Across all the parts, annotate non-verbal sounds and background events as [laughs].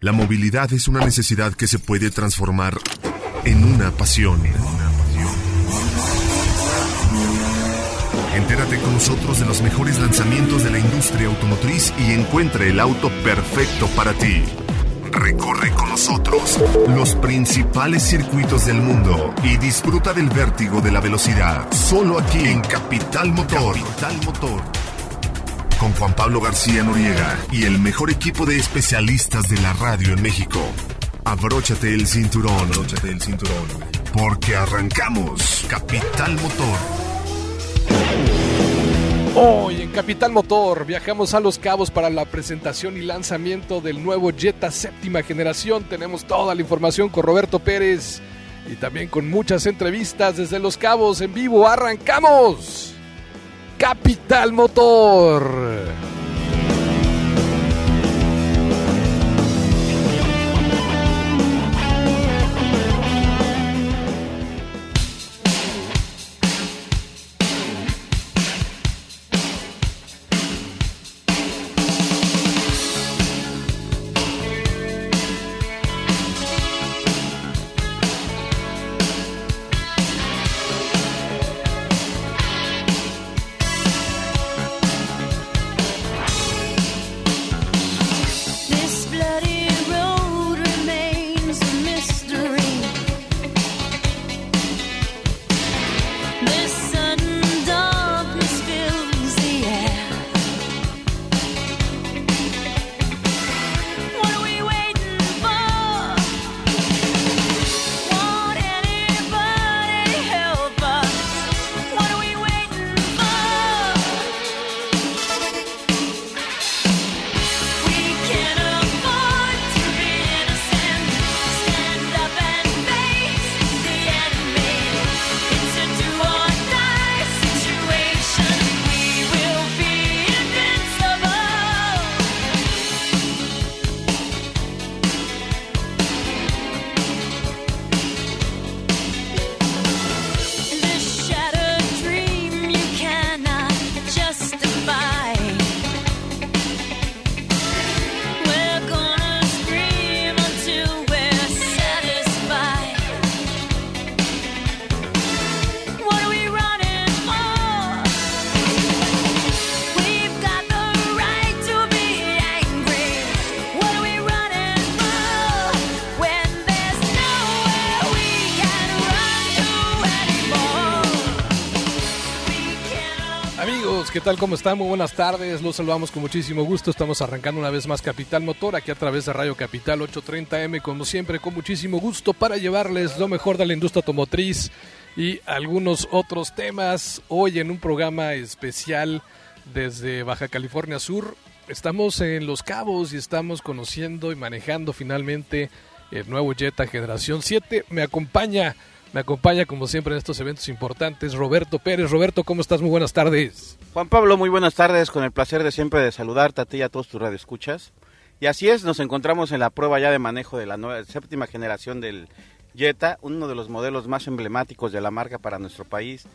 La movilidad es una necesidad que se puede transformar en una pasión. Entérate con nosotros de los mejores lanzamientos de la industria automotriz y encuentra el auto perfecto para ti. Recorre con nosotros los principales circuitos del mundo y disfruta del vértigo de la velocidad. Solo aquí en Capital Motor. Capital Motor. Con Juan Pablo García Noriega y el mejor equipo de especialistas de la radio en México. Abróchate el cinturón. Abróchate el cinturón. Porque arrancamos. Capital Motor. Hoy en Capital Motor viajamos a Los Cabos para la presentación y lanzamiento del nuevo Jetta séptima generación. Tenemos toda la información con Roberto Pérez y también con muchas entrevistas desde Los Cabos en vivo. ¡Arrancamos! Capital Motor. Tal? ¿Cómo están? Muy buenas tardes. Los saludamos con muchísimo gusto. Estamos arrancando una vez más Capital Motor aquí a través de Radio Capital 830M, como siempre, con muchísimo gusto para llevarles lo mejor de la industria automotriz y algunos otros temas. Hoy en un programa especial desde Baja California Sur. Estamos en Los Cabos y estamos conociendo y manejando finalmente el nuevo Jetta Generación 7. Me acompaña me acompaña como siempre en estos eventos importantes Roberto Pérez. Roberto, ¿cómo estás? Muy buenas tardes. Juan Pablo, muy buenas tardes. Con el placer de siempre de saludarte a ti y a todos tus radioescuchas. Y así es, nos encontramos en la prueba ya de manejo de la nueva, séptima generación del Jetta, uno de los modelos más emblemáticos de la marca para nuestro país,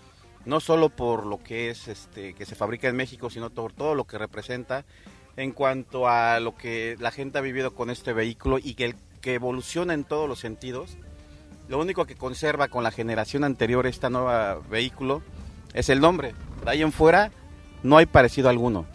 no solo por lo que es este que se fabrica en México, sino por todo lo que representa en cuanto a lo que la gente ha vivido con este vehículo y que, evoluciona en todos los sentidos lo único que conserva con la generación anterior esta nueva vehículo es el nombre. De ahí en fuera no hay parecido alguno.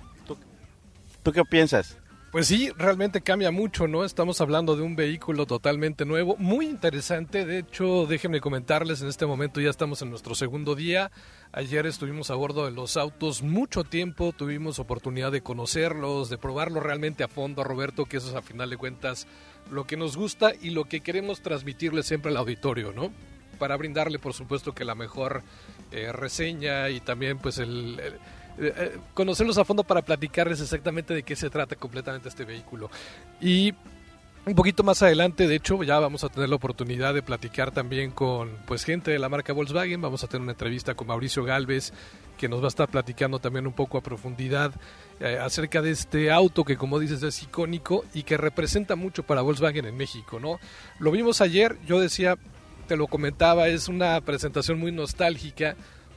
¿Tú, qué piensas? Pues sí, realmente cambia mucho, ¿no? Estamos hablando de un vehículo totalmente nuevo, muy interesante. De hecho, déjenme comentarles, en este momento ya estamos en nuestro segundo día. Ayer estuvimos a bordo de los autos mucho tiempo, tuvimos oportunidad de conocerlos, de probarlos realmente a fondo, Roberto, que eso es a final de cuentas lo que nos gusta y lo que queremos transmitirle siempre al auditorio, ¿no? Para brindarle, por supuesto, que la mejor eh, reseña y también, pues, el, eh, conocerlos a fondo para platicarles exactamente de qué se trata completamente este vehículo. Y un poquito más adelante, de hecho, ya vamos a tener la oportunidad de platicar también con pues gente de la marca Volkswagen. Vamos a tener una entrevista con Mauricio Galvez, que nos va a estar platicando también un poco a profundidad eh, acerca de este auto que como dices es icónico y que representa mucho para Volkswagen en México, ¿no? Lo vimos ayer, yo decía, te lo comentaba, es una presentación muy nostálgica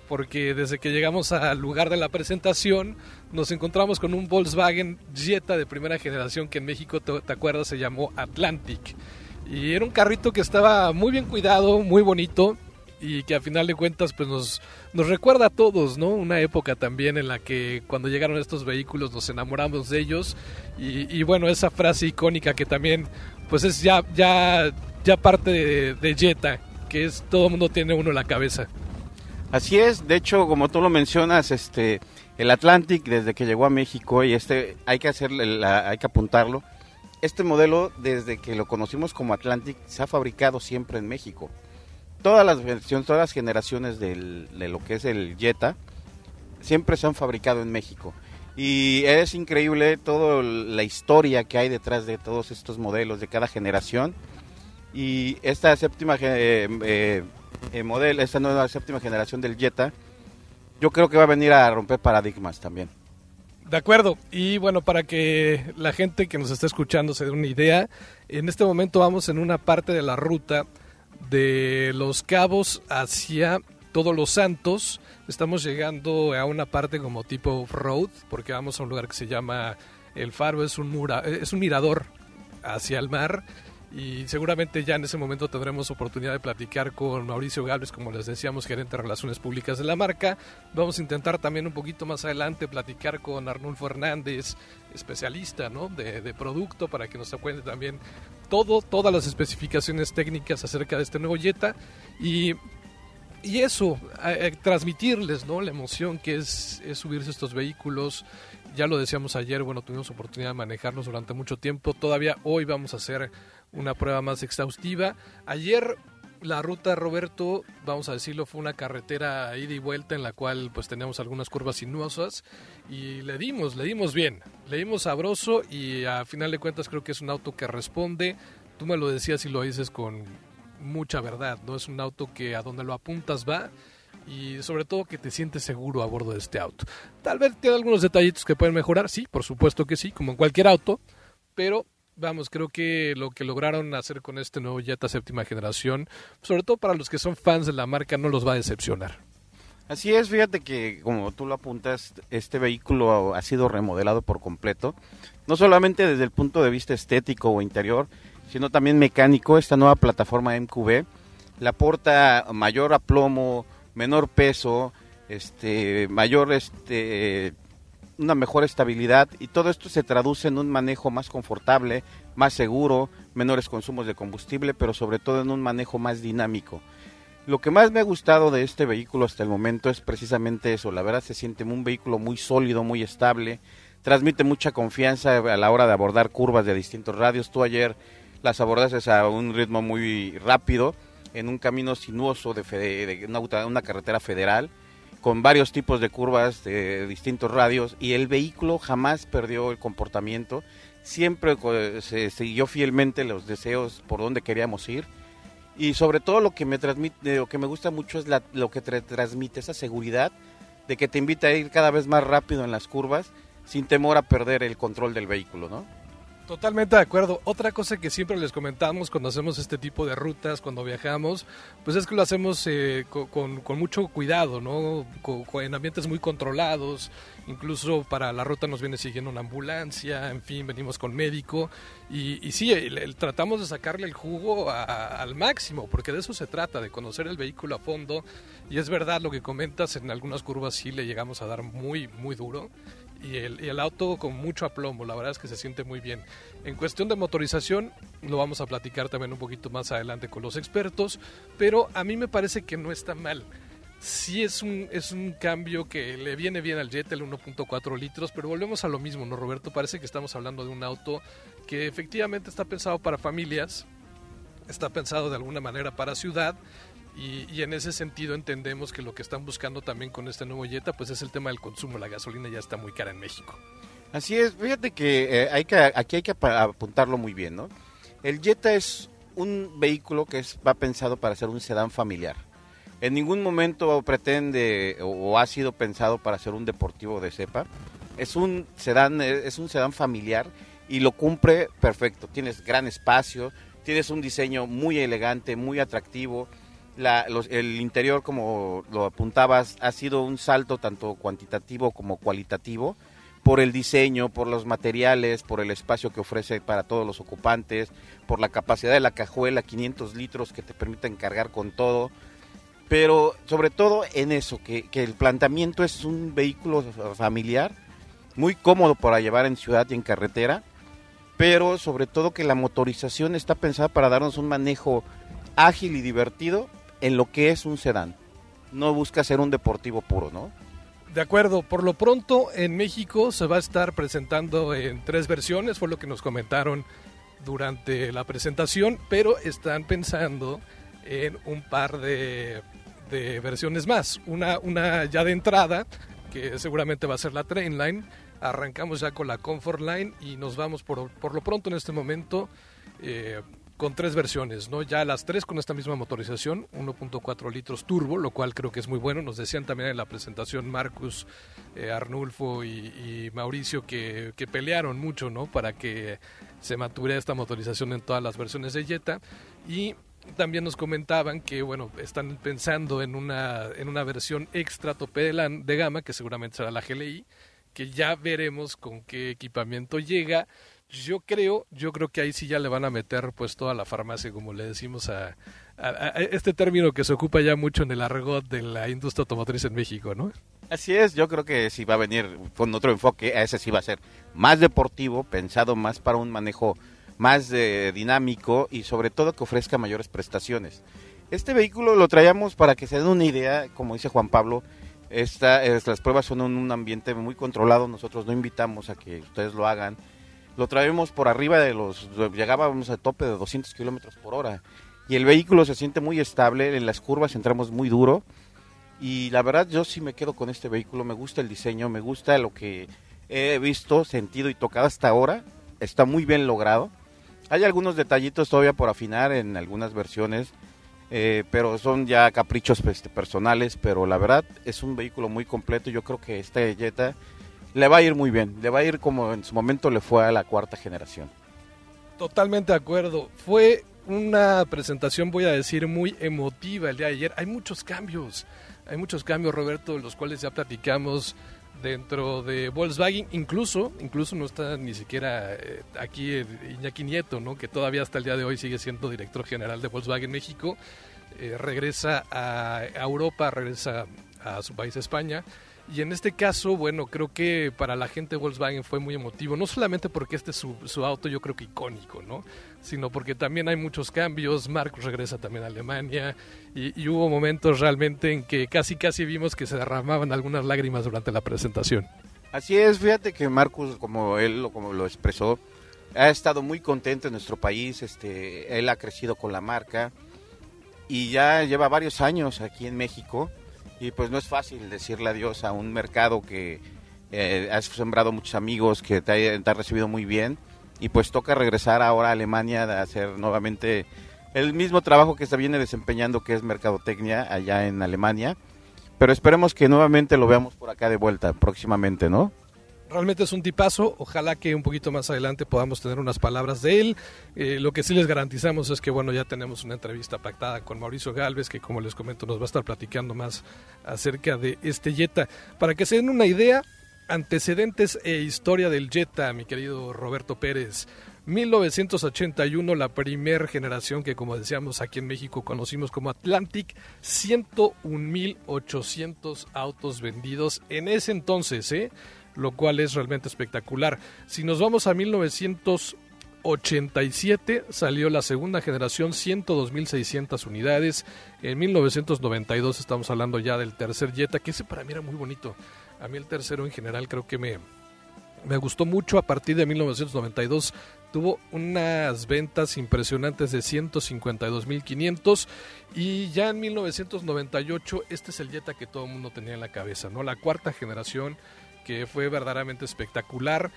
porque desde que llegamos al lugar de la presentación nos encontramos con un Volkswagen Jetta de primera generación que en México, te, te acuerdas, se llamó Atlantic. Y era un carrito que estaba muy bien cuidado, muy bonito, y que a final de cuentas pues nos, nos recuerda a todos, ¿no? Una época también en la que cuando llegaron estos vehículos nos enamoramos de ellos y, bueno, esa frase icónica que también pues es ya, ya, ya parte de, de Jetta, que es todo el mundo tiene uno en la cabeza. Así es, de hecho, como tú lo mencionas, este el Atlantic desde que llegó a México y este hay que hacerle hay que apuntarlo. Este modelo desde que lo conocimos como Atlantic se ha fabricado siempre en México todas las versiones, todas las generaciones de lo que es el Jetta siempre se han fabricado en México. Y es increíble toda la historia que hay detrás de todos estos modelos de cada generación. Y esta séptima eh, eh, eh, modelo, esta nueva séptima generación del Jetta, yo creo que va a venir a romper paradigmas también. De acuerdo. Y bueno, para que la gente que nos está escuchando se dé una idea, en este momento vamos en una parte de la ruta de Los Cabos hacia Todos los Santos. Estamos llegando a una parte como tipo off-road, porque vamos a un lugar que se llama El Faro, es un, mura, es un mirador hacia el mar y seguramente ya en ese momento tendremos oportunidad de platicar con Mauricio Gálvez, como les decíamos, gerente de Relaciones Públicas de la marca. Vamos a intentar también un poquito más adelante platicar con Arnulfo Hernández, especialista ¿no? de, producto, para que nos cuente también todo, todas las especificaciones técnicas acerca de este nuevo Jetta y, y eso, transmitirles ¿no? la emoción que es, es subirse estos vehículos. Ya lo decíamos ayer, bueno, tuvimos oportunidad de manejarlos durante mucho tiempo. Todavía hoy vamos a hacer una prueba más exhaustiva. Ayer la ruta, Roberto, vamos a decirlo, fue una carretera ida y vuelta en la cual pues teníamos algunas curvas sinuosas y le dimos, le dimos bien, le dimos sabroso y a final de cuentas creo que es un auto que responde. Tú me lo decías y lo dices con mucha verdad, ¿no? Es un auto que a donde lo apuntas va y sobre todo que te sientes seguro a bordo de este auto. Tal vez tiene algunos detallitos que pueden mejorar, sí, por supuesto que sí, como en cualquier auto, pero vamos, creo que lo que lograron hacer con este nuevo Jetta séptima generación, sobre todo para los que son fans de la marca, no los va a decepcionar. Así es, fíjate que como tú lo apuntas, este vehículo ha sido remodelado por completo, no solamente desde el punto de vista estético o interior, sino también mecánico. Esta nueva plataforma MQB le aporta mayor aplomo, menor peso, este, mayor este, una mejor estabilidad y todo esto se traduce en un manejo más confortable, más seguro, menores consumos de combustible, pero sobre todo en un manejo más dinámico. Lo que más me ha gustado de este vehículo hasta el momento es precisamente eso, la verdad se siente un vehículo muy sólido, muy estable, transmite mucha confianza a la hora de abordar curvas de distintos radios. Tú ayer las abordaste a un ritmo muy rápido en un camino sinuoso de, una carretera federal con varios tipos de curvas de distintos radios y el vehículo jamás perdió el comportamiento, siempre se siguió fielmente los deseos por donde queríamos ir y sobre todo lo que me transmite, lo que me gusta mucho es lo que te transmite esa seguridad de que te invita a ir cada vez más rápido en las curvas sin temor a perder el control del vehículo, ¿no? Totalmente de acuerdo. Otra cosa que siempre les comentamos cuando hacemos este tipo de rutas, cuando viajamos, pues es que lo hacemos eh, con, mucho cuidado, ¿no? en ambientes muy controlados. Incluso para la ruta nos viene siguiendo una ambulancia, en fin, venimos con médico. Y, y sí, tratamos de sacarle el jugo al máximo, porque de eso se trata, de conocer el vehículo a fondo. Y es verdad lo que comentas, en algunas curvas sí le llegamos a dar muy, muy duro y el, auto con mucho aplomo, la verdad es que se siente muy bien. En cuestión de motorización, lo vamos a platicar también un poquito más adelante con los expertos, pero a mí me parece que no está mal. Sí es un, es un cambio que le viene bien al Jet, el 1.4 litros, pero volvemos a lo mismo, ¿no, Roberto? Parece que estamos hablando de un auto que efectivamente está pensado para familias, está pensado de alguna manera para ciudad, y, en ese sentido entendemos que lo que están buscando también con este nuevo Jetta pues es el tema del consumo. La gasolina ya está muy cara en México. Así es, fíjate que, eh, hay que aquí hay que apuntarlo muy bien, ¿no? El Jetta es un vehículo que es, va pensado para ser un sedán familiar. En ningún momento pretende o, ha sido pensado para ser un deportivo de cepa. Es un sedán, eh, es un sedán familiar y lo cumple perfecto. Tienes gran espacio, tienes un diseño muy elegante, muy atractivo el interior, como lo apuntabas, ha sido un salto tanto cuantitativo como cualitativo por el diseño, por los materiales, por el espacio que ofrece para todos los ocupantes, por la capacidad de la cajuela, 500 litros que te permiten cargar con todo, pero sobre todo en eso, que, que el planteamiento es un vehículo familiar, muy cómodo para llevar en ciudad y en carretera, pero sobre todo que la motorización está pensada para darnos un manejo ágil y divertido en lo que es un sedán. No busca ser un deportivo puro, ¿no? De acuerdo, por lo pronto en México se va a estar presentando en tres versiones, fue lo que nos comentaron durante la presentación, pero están pensando en un par de, versiones más. Una, una ya de entrada, que seguramente va a ser la Trainline, arrancamos ya con la Comfort Line y nos vamos por, por lo pronto en este momento eh, con tres versiones, ¿no? Ya las tres con esta misma motorización, 1.4 litros turbo, lo cual creo que es muy bueno. Nos decían también en la presentación Marcus, eh, Arnulfo y, Mauricio que, que, pelearon mucho, ¿no? Para que se mantuviera esta motorización en todas las versiones de Jetta. Y también nos comentaban que, bueno, están pensando en una, en una versión extra tope de, de gama, que seguramente será la GLI, que ya veremos con qué equipamiento llega yo creo, yo creo que ahí sí ya le van a meter pues toda la farmacia, como le decimos a, este término que se ocupa ya mucho en el argot de la industria automotriz en México, ¿no? Así es, yo creo que si va a venir con otro enfoque, ese sí va a ser más deportivo, pensado más para un manejo más eh, dinámico y sobre todo que ofrezca mayores prestaciones. Este vehículo lo traíamos para que se den una idea, como dice Juan Pablo, esta, las pruebas son en un ambiente muy controlado, nosotros no invitamos a que ustedes lo hagan lo traemos por arriba de los, llegábamos a tope de 200 kilómetros por hora. Y el vehículo se siente muy estable, en las curvas entramos muy duro. Y la verdad yo sí me quedo con este vehículo, me gusta el diseño, me gusta lo que he visto, sentido y tocado hasta ahora. Está muy bien logrado. Hay algunos detallitos todavía por afinar en algunas versiones, eh, pero son ya caprichos este, personales, pero la verdad es un vehículo muy completo. Yo creo que este Jetta le va a ir muy bien, le va a ir como en su momento le fue a la cuarta generación. Totalmente de acuerdo. Fue una presentación, voy a decir, muy emotiva el día de ayer. Hay muchos cambios, hay muchos cambios, Roberto, los cuales ya platicamos dentro de Volkswagen. Incluso, incluso no está ni siquiera eh, aquí Iñaki Nieto, ¿no? que todavía hasta el día de hoy sigue siendo director general de Volkswagen México. Eh, regresa a Europa, regresa a su país España y en este caso, bueno, creo que para la gente de Volkswagen fue muy emotivo, no solamente porque este es su, auto, yo creo que icónico, ¿no? Sino porque también hay muchos cambios, Marcos regresa también a Alemania y, hubo momentos realmente en que casi casi vimos que se derramaban algunas lágrimas durante la presentación. Así es, fíjate que Marcos, como él como lo expresó, ha estado muy contento en nuestro país, este, él ha crecido con la marca y ya lleva varios años aquí en México y pues no es fácil decirle adiós a un mercado que eh, has sembrado muchos amigos, que te ha, recibido muy bien y pues toca regresar ahora a Alemania a hacer nuevamente el mismo trabajo que se viene desempeñando que es mercadotecnia allá en Alemania. Pero esperemos que nuevamente lo veamos por acá de vuelta próximamente, ¿no? Realmente es un tipazo. Ojalá que un poquito más adelante podamos tener unas palabras de él. Eh, lo que sí les garantizamos es que, bueno, ya tenemos una entrevista pactada con Mauricio Galvez, que como les comento nos va a estar platicando más acerca de este Jetta. Para que se den una idea, antecedentes e historia del Jetta, mi querido Roberto Pérez. 1981, la primer generación que, como decíamos aquí en México, conocimos como Atlantic, 101.800 autos vendidos en ese entonces, ¿eh? Lo cual es realmente espectacular. Si nos vamos a 1987, salió la segunda generación, 102.600 unidades. En 1992 estamos hablando ya del tercer Jetta, que ese para mí era muy bonito. A mí el tercero en general creo que me, me gustó mucho. A partir de 1992 tuvo unas ventas impresionantes de 152.500 y ya en 1998 este es el Jetta que todo el mundo tenía en la cabeza, ¿no? La cuarta generación que fue verdaderamente espectacular.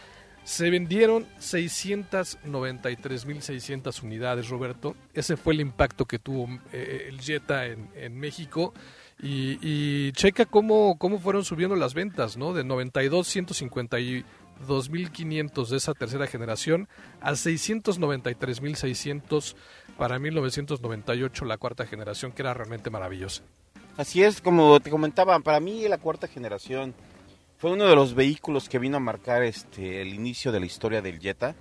Se vendieron 693.600 unidades, Roberto. Ese fue el impacto que tuvo eh, el Jetta en, México. Y, checa cómo, cómo fueron subiendo las ventas, ¿no? De 92, 152 2.500 de esa tercera generación a 693.600 para 1998 la cuarta generación, que era realmente maravillosa. Así es, como te comentaba, para mí la cuarta generación fue uno de los vehículos que vino a marcar este el inicio de la historia del Jetta.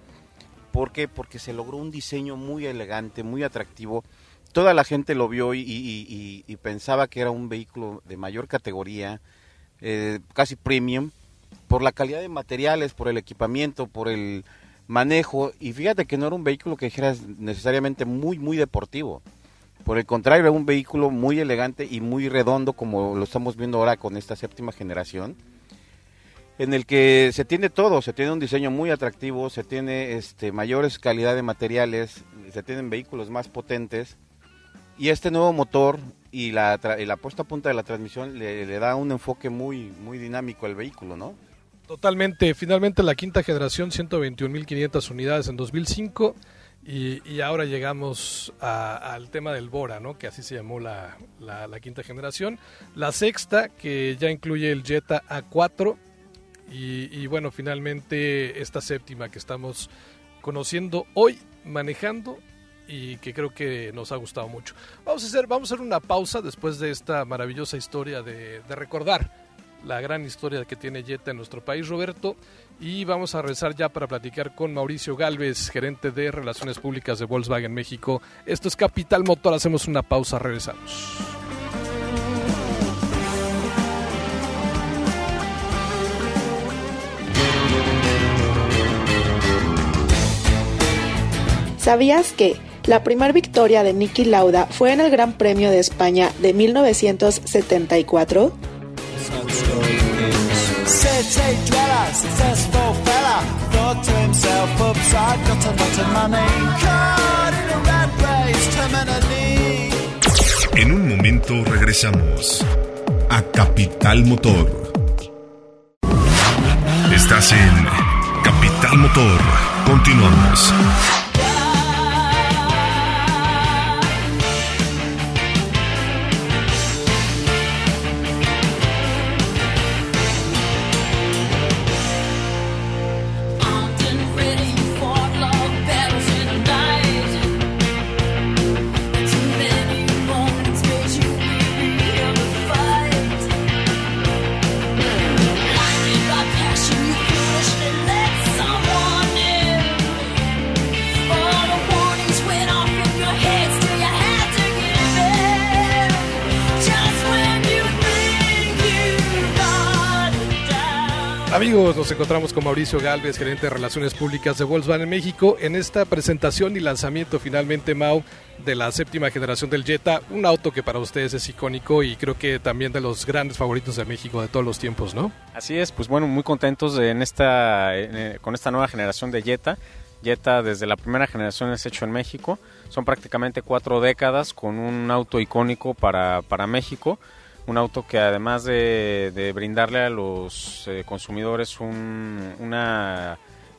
¿Por qué? Porque se logró un diseño muy elegante, muy atractivo. Toda la gente lo vio y, pensaba que era un vehículo de mayor categoría, eh, casi premium, por la calidad de materiales, por el equipamiento, por el manejo. Y fíjate que no era un vehículo que dijeras necesariamente muy, muy deportivo. Por el contrario, era un vehículo muy elegante y muy redondo, como lo estamos viendo ahora con esta séptima generación, en el que se tiene todo, se tiene un diseño muy atractivo, se tiene este, mayores calidad de materiales, se tienen vehículos más potentes, y este nuevo motor y la, la puesta a punta de la transmisión le, le, da un enfoque muy, muy dinámico al vehículo, ¿no? Totalmente. Finalmente la quinta generación, 121.500 unidades en 2005 y, ahora llegamos al tema del Bora, ¿no? que así se llamó la, la, quinta generación. La sexta, que ya incluye el Jetta A4. Y, bueno, finalmente esta séptima que estamos conociendo hoy, manejando y que creo que nos ha gustado mucho. Vamos a hacer, vamos a hacer una pausa después de esta maravillosa historia de, recordar la gran historia que tiene Jetta en nuestro país, Roberto. Y vamos a regresar ya para platicar con Mauricio Galvez, gerente de Relaciones Públicas de Volkswagen México. Esto es Capital Motor, hacemos una pausa, regresamos. ¿Sabías que la primera victoria de Niki Lauda fue en el Gran Premio de España de 1974? En un momento regresamos a Capital Motor. Estás en Capital Motor. Continuamos. Nos encontramos con Mauricio Galvez, gerente de Relaciones Públicas de Volkswagen México, en esta presentación y lanzamiento finalmente, Mau, de la séptima generación del Jetta, un auto que para ustedes es icónico y creo que también de los grandes favoritos de México de todos los tiempos, ¿no? Así es, pues bueno, muy contentos en esta, eh, con esta nueva generación de Jetta. Jetta desde la primera generación es hecho en México, son prácticamente cuatro décadas con un auto icónico para, para México un auto que además de, brindarle a los eh, consumidores un,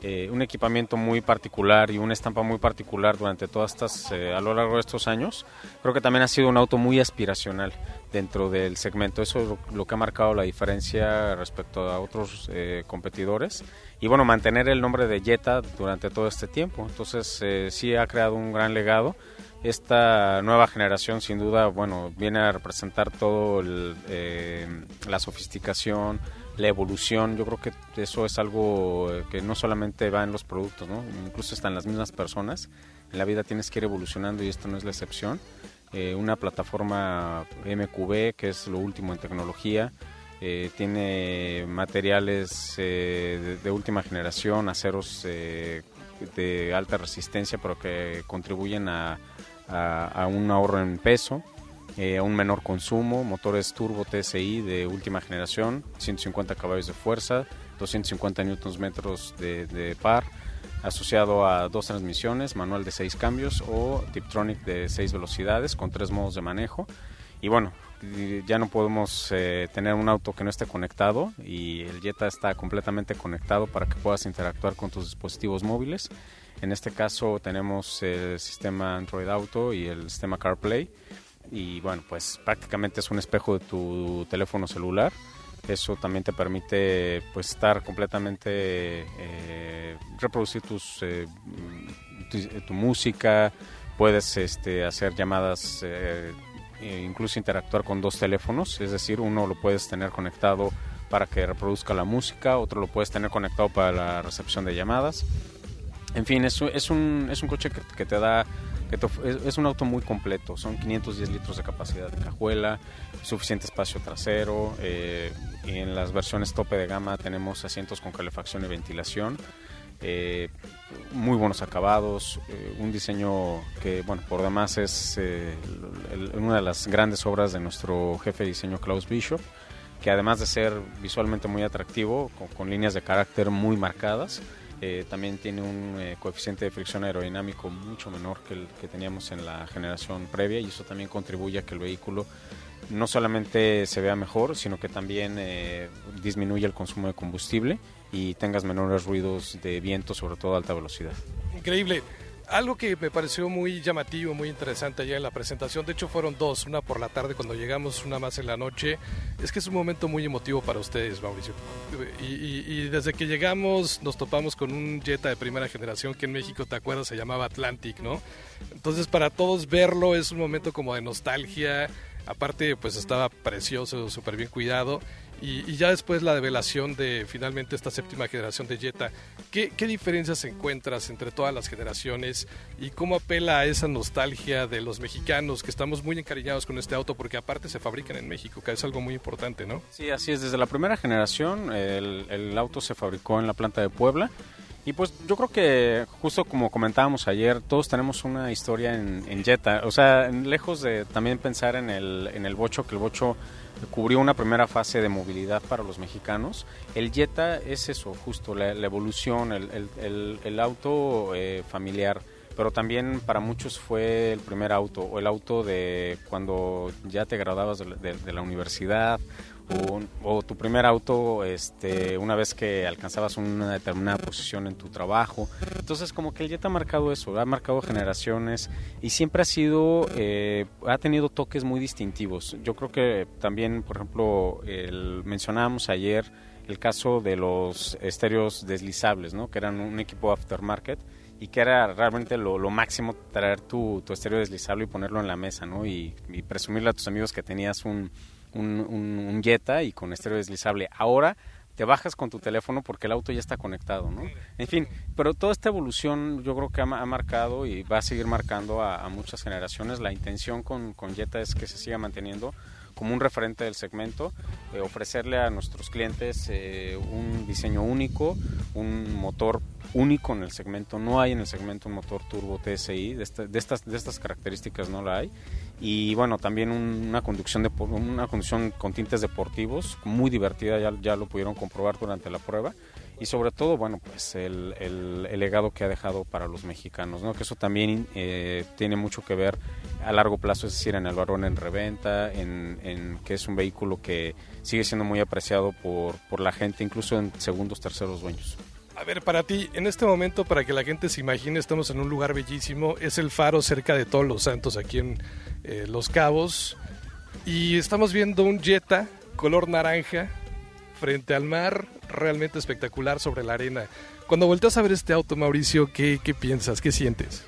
eh, un equipamiento muy particular y una estampa muy particular durante todas estas, eh, a lo largo de estos años, creo que también ha sido un auto muy aspiracional dentro del segmento. Eso es lo, que ha marcado la diferencia respecto a otros competidores. Y bueno, mantener el nombre de Jetta durante todo este tiempo. Entonces sí ha creado un gran legado esta nueva generación sin duda bueno viene a representar todo eh, la sofisticación la evolución. Yo creo que eso es algo eh, que no solamente va en los productos ¿no? incluso está en las mismas personas. En la vida tienes que ir evolucionando y esto no es la excepción. Eh, una plataforma MQB que es lo último en tecnología tiene materiales de, de, última generación aceros de alta resistencia pero que contribuyen a a, un ahorro en peso, eh, a un menor consumo, motores turbo TSI de última generación, 150 caballos de fuerza, 250 newtons metros de, par, asociado a dos transmisiones, manual de seis cambios o Tiptronic de seis velocidades con tres modos de manejo. Y bueno, ya no podemos eh, tener un auto que no esté conectado y el Jetta está completamente conectado para que puedas interactuar con tus dispositivos móviles en este caso tenemos el sistema Android Auto y el sistema CarPlay. Y bueno, pues prácticamente es un espejo de tu teléfono celular Eso también te permite pues estar completamente eh, reproducir tus eh, tu, música, puedes este, hacer llamadas, eh, e incluso interactuar con dos teléfonos, es decir, uno lo puedes tener conectado para que reproduzca la música, otro lo puedes tener conectado para la recepción de llamadas. En fin, es, es, un, es un coche que, te da es, un auto muy completo, son 510 litros de capacidad de cajuela, suficiente espacio trasero, eh, en las versiones tope de gama tenemos asientos con calefacción y ventilación, eh, muy buenos acabados, eh, un diseño que, bueno, por demás es una de las grandes obras de nuestro jefe de diseño Klaus Bishop, que además de ser visualmente muy atractivo, con líneas de carácter muy marcadas, eh, también tiene un eh, coeficiente de fricción aerodinámico mucho menor que el que teníamos en la generación previa y eso también contribuye a que el vehículo no solamente se vea mejor, sino que también eh, disminuye el consumo de combustible y tengas menores ruidos de viento, sobre todo a alta velocidad. Increíble. Algo que me pareció muy llamativo, muy interesante allá en la presentación, de hecho fueron dos, una por la tarde cuando llegamos, una más en la noche, es que es un momento muy emotivo para ustedes, Mauricio. Y, desde que llegamos nos topamos con un Jetta de primera generación que en México, ¿te acuerdas? Se llamaba Atlantic, ¿no? Entonces para todos verlo es un momento como de nostalgia, aparte pues estaba precioso, súper bien cuidado y, ya después la develación de finalmente esta séptima generación de Jetta. ¿Qué, ¿Qué, diferencias encuentras entre todas las generaciones y cómo apela a esa nostalgia de los mexicanos que estamos muy encariñados con este auto porque aparte se fabrican en México, que es algo muy importante, ¿no? Sí, así es. Desde la primera generación el, el auto se fabricó en la planta de Puebla. Y pues yo creo que justo como comentábamos ayer, todos tenemos una historia en, en Jetta. O sea, lejos de también pensar en el, en el bocho, que el bocho cubrió una primera fase de movilidad para los mexicanos. El Jetta es eso, justo la, evolución, el, auto eh, familiar, pero también para muchos fue el primer auto o el auto de cuando ya te graduabas de la universidad o, tu primer auto este, una vez que alcanzabas una determinada posición en tu trabajo. Entonces como que el Jetta ha marcado eso, ha marcado generaciones y siempre ha sido, eh, ha tenido toques muy distintivos. Yo creo que también, por ejemplo, el, mencionábamos ayer el caso de los estéreos deslizables, ¿no? que eran un equipo aftermarket y que era realmente lo, máximo traer tu, tu estéreo deslizable y ponerlo en la mesa, ¿no? Y, y presumirle a tus amigos que tenías un, un, un, Jetta y con estéreo deslizable. Ahora te bajas con tu teléfono porque el auto ya está conectado, ¿no? En fin, pero toda esta evolución yo creo que ha, marcado y va a seguir marcando a, muchas generaciones. La intención con, con Jetta es que se siga manteniendo como un referente del segmento, eh, ofrecerle a nuestros clientes eh, un diseño único, un motor único en el segmento. No hay en el segmento un motor turbo TSI, de, de, estas, de estas características no la hay. Y bueno, también una, conducción de, una conducción con tintes deportivos, muy divertida, ya, ya lo pudieron comprobar durante la prueba y sobre todo, bueno, pues el, el, legado que ha dejado para los mexicanos, ¿no? Que eso también eh, tiene mucho que ver a largo plazo, es decir, en el valor en reventa, en, en, que es un vehículo que sigue siendo muy apreciado por, por la gente, incluso en segundos, terceros dueños. A ver, para ti, en este momento, para que la gente se imagine, estamos en un lugar bellísimo, es el faro cerca de Todos los Santos, aquí en eh, Los Cabos, y estamos viendo un Jetta color naranja frente al mar, realmente espectacular sobre la arena. Cuando volteas a ver este auto, Mauricio, ¿qué, qué piensas? ¿Qué sientes?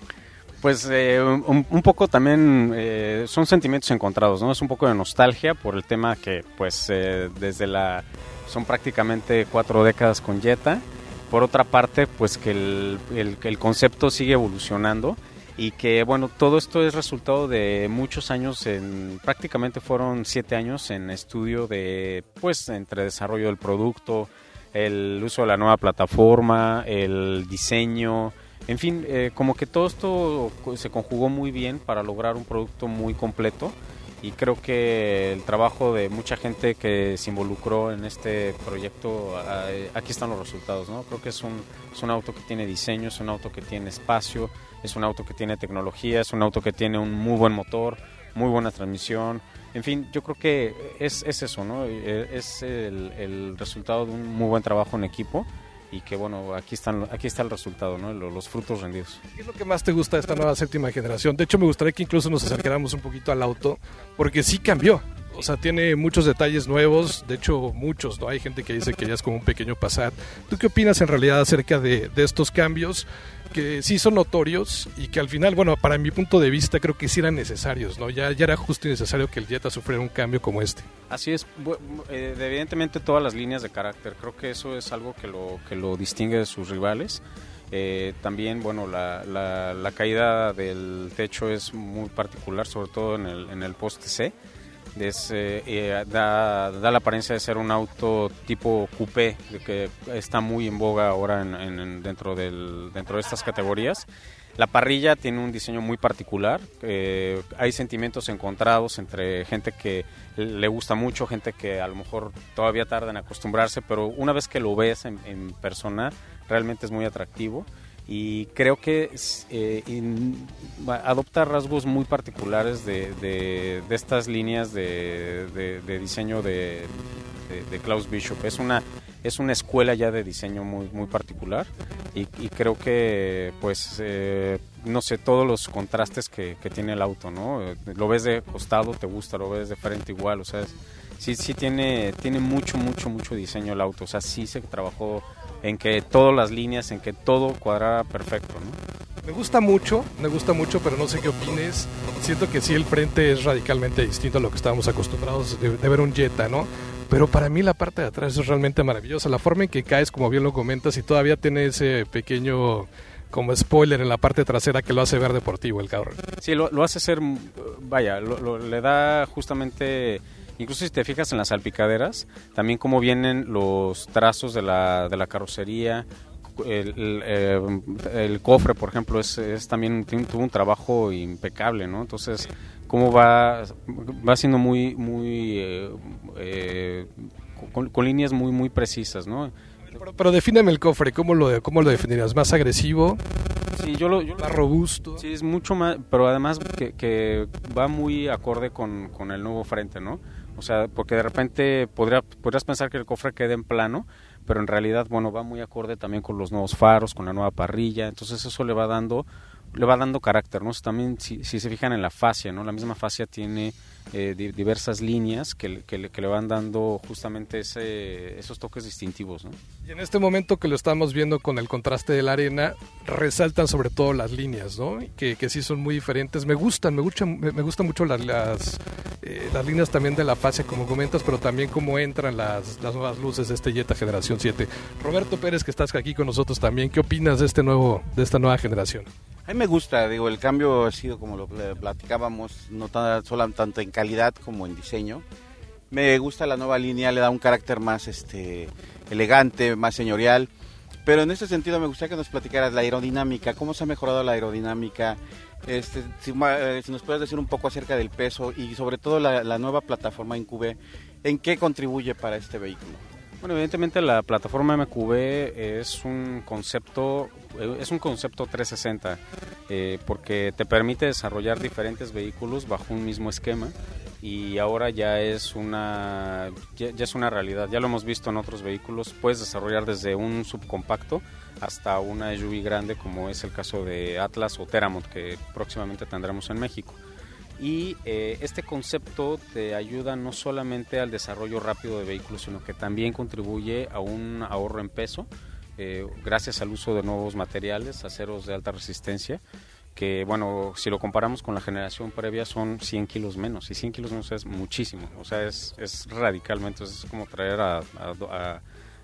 Pues eh, un, poco también eh, son sentimientos encontrados, ¿no? Es un poco de nostalgia por el tema que, pues, eh, desde la... son prácticamente cuatro décadas con Jetta. Por otra parte, pues que el, concepto sigue evolucionando y que bueno todo esto es resultado de muchos años en prácticamente fueron siete años en estudio de pues entre desarrollo del producto el uso de la nueva plataforma el diseño en fin eh, como que todo esto se conjugó muy bien para lograr un producto muy completo y creo que el trabajo de mucha gente que se involucró en este proyecto, aquí están los resultados, ¿no? Creo que es un, es un auto que tiene diseño, es un auto que tiene espacio, es un auto que tiene tecnología, es un auto que tiene un muy buen motor, muy buena transmisión. En fin, yo creo que es, es eso, ¿no? Eh, es el, resultado de un muy buen trabajo en equipo y que bueno, aquí están aquí está el resultado, ¿no? Los, frutos rendidos. ¿Qué es lo que más te gusta de esta nueva séptima generación? De hecho, me gustaría que incluso nos acercáramos un poquito al auto, porque sí cambió. O sea, tiene muchos detalles nuevos, de hecho muchos, ¿no? Hay gente que dice que ya es como un pequeño Passat. ¿Tú qué opinas en realidad acerca de, de estos cambios? que sí son notorios y que al final, bueno, para mi punto de vista creo que sí eran necesarios, ¿no? Ya, ya era justo y necesario que el Jetta sufriera un cambio como este. Así es, eh, evidentemente todas las líneas de carácter, creo que eso es algo que lo, que lo distingue de sus rivales. Eh, también, bueno, la, la, caída del techo es muy particular, sobre todo en el, en el poste C es, eh, da, da, la apariencia de ser un auto tipo coupé, que está muy en boga ahora en, dentro, del, dentro de estas categorías. La parrilla tiene un diseño muy particular, eh, hay sentimientos encontrados entre gente que le gusta mucho, gente que a lo mejor todavía tarda en acostumbrarse, pero una vez que lo ves en, en persona, realmente es muy atractivo y creo que eh, adopta rasgos muy particulares de, de, estas líneas de, diseño de, Klaus Bishop. Es una, es una escuela ya de diseño muy, muy particular y, creo que, pues, eh, no sé, todos los contrastes que, que, tiene el auto, ¿no? Lo ves de costado, te gusta, lo ves de frente igual, o sea, sí, sí tiene, tiene mucho, mucho, mucho diseño el auto, o sea, sí se trabajó en que todas las líneas, en que todo cuadrara perfecto. ¿no? Me gusta mucho, me gusta mucho, pero no sé qué opines. Siento que sí el frente es radicalmente distinto a lo que estábamos acostumbrados de, ver un Jetta, ¿no? Pero para mí la parte de atrás es realmente maravillosa. La forma en que caes, como bien lo comentas, y todavía tiene ese pequeño como spoiler en la parte trasera que lo hace ver deportivo el carro. Sí, lo, hace ser, vaya, le da justamente Incluso si te fijas en las salpicaderas, también cómo vienen los trazos de la, de la carrocería, el, eh, cofre, por ejemplo, es, también tuvo un trabajo impecable, ¿no? Entonces, cómo va, va siendo muy, muy, eh, eh, con, líneas muy, muy precisas, ¿no? Pero, pero defíneme el cofre, ¿cómo lo, cómo lo definirías? ¿Más agresivo? Sí, yo lo, yo más robusto. Sí, es mucho más, pero además que, que va muy acorde con, con el nuevo frente, ¿no? O sea, porque de repente podría, podrías pensar que el cofre quede en plano, pero en realidad, bueno, va muy acorde también con los nuevos faros, con la nueva parrilla, entonces eso le va dando le va dando carácter, ¿no? También si, si se fijan en la fascia, ¿no? La misma fascia tiene eh, diversas líneas que, le van dando justamente ese, esos toques distintivos. Y en este momento que lo estamos viendo con el contraste de la arena, resaltan sobre todo las líneas. Que, sí son muy diferentes. Me gustan, me gustan, me, gustan mucho eh, las, líneas también de la fascia, como comentas, pero también cómo entran las, las nuevas luces de este Jetta Generación 7. Roberto Pérez, que estás aquí con nosotros también, ¿qué opinas de, este nuevo, de esta nueva generación? A mí me gusta, digo, el cambio ha sido como lo platicábamos, no tan, solo, tanto en calidad como en diseño. Me gusta la nueva línea, le da un carácter más este elegante, más señorial. Pero en ese sentido me gustaría que nos platicaras la aerodinámica, cómo se ha mejorado la aerodinámica, este, si, eh, nos puedes decir un poco acerca del peso y sobre todo la, la nueva plataforma InCube, ¿en qué contribuye para este vehículo? Bueno, evidentemente la plataforma MQB es un concepto eh, es un concepto 360 eh, porque te permite desarrollar diferentes vehículos bajo un mismo esquema y ahora ya es una ya, es una realidad. Ya lo hemos visto en otros vehículos. Puedes desarrollar desde un subcompacto hasta una SUV grande como es el caso de Atlas o Teramont que próximamente tendremos en México y eh, este concepto te ayuda no solamente al desarrollo rápido de vehículos sino que también contribuye a un ahorro en peso eh, gracias al uso de nuevos materiales, aceros de alta resistencia, que bueno, si lo comparamos con la generación previa son 100 kilos menos, y 100 kilos menos es muchísimo, o sea, es, es radicalmente, es como traer a,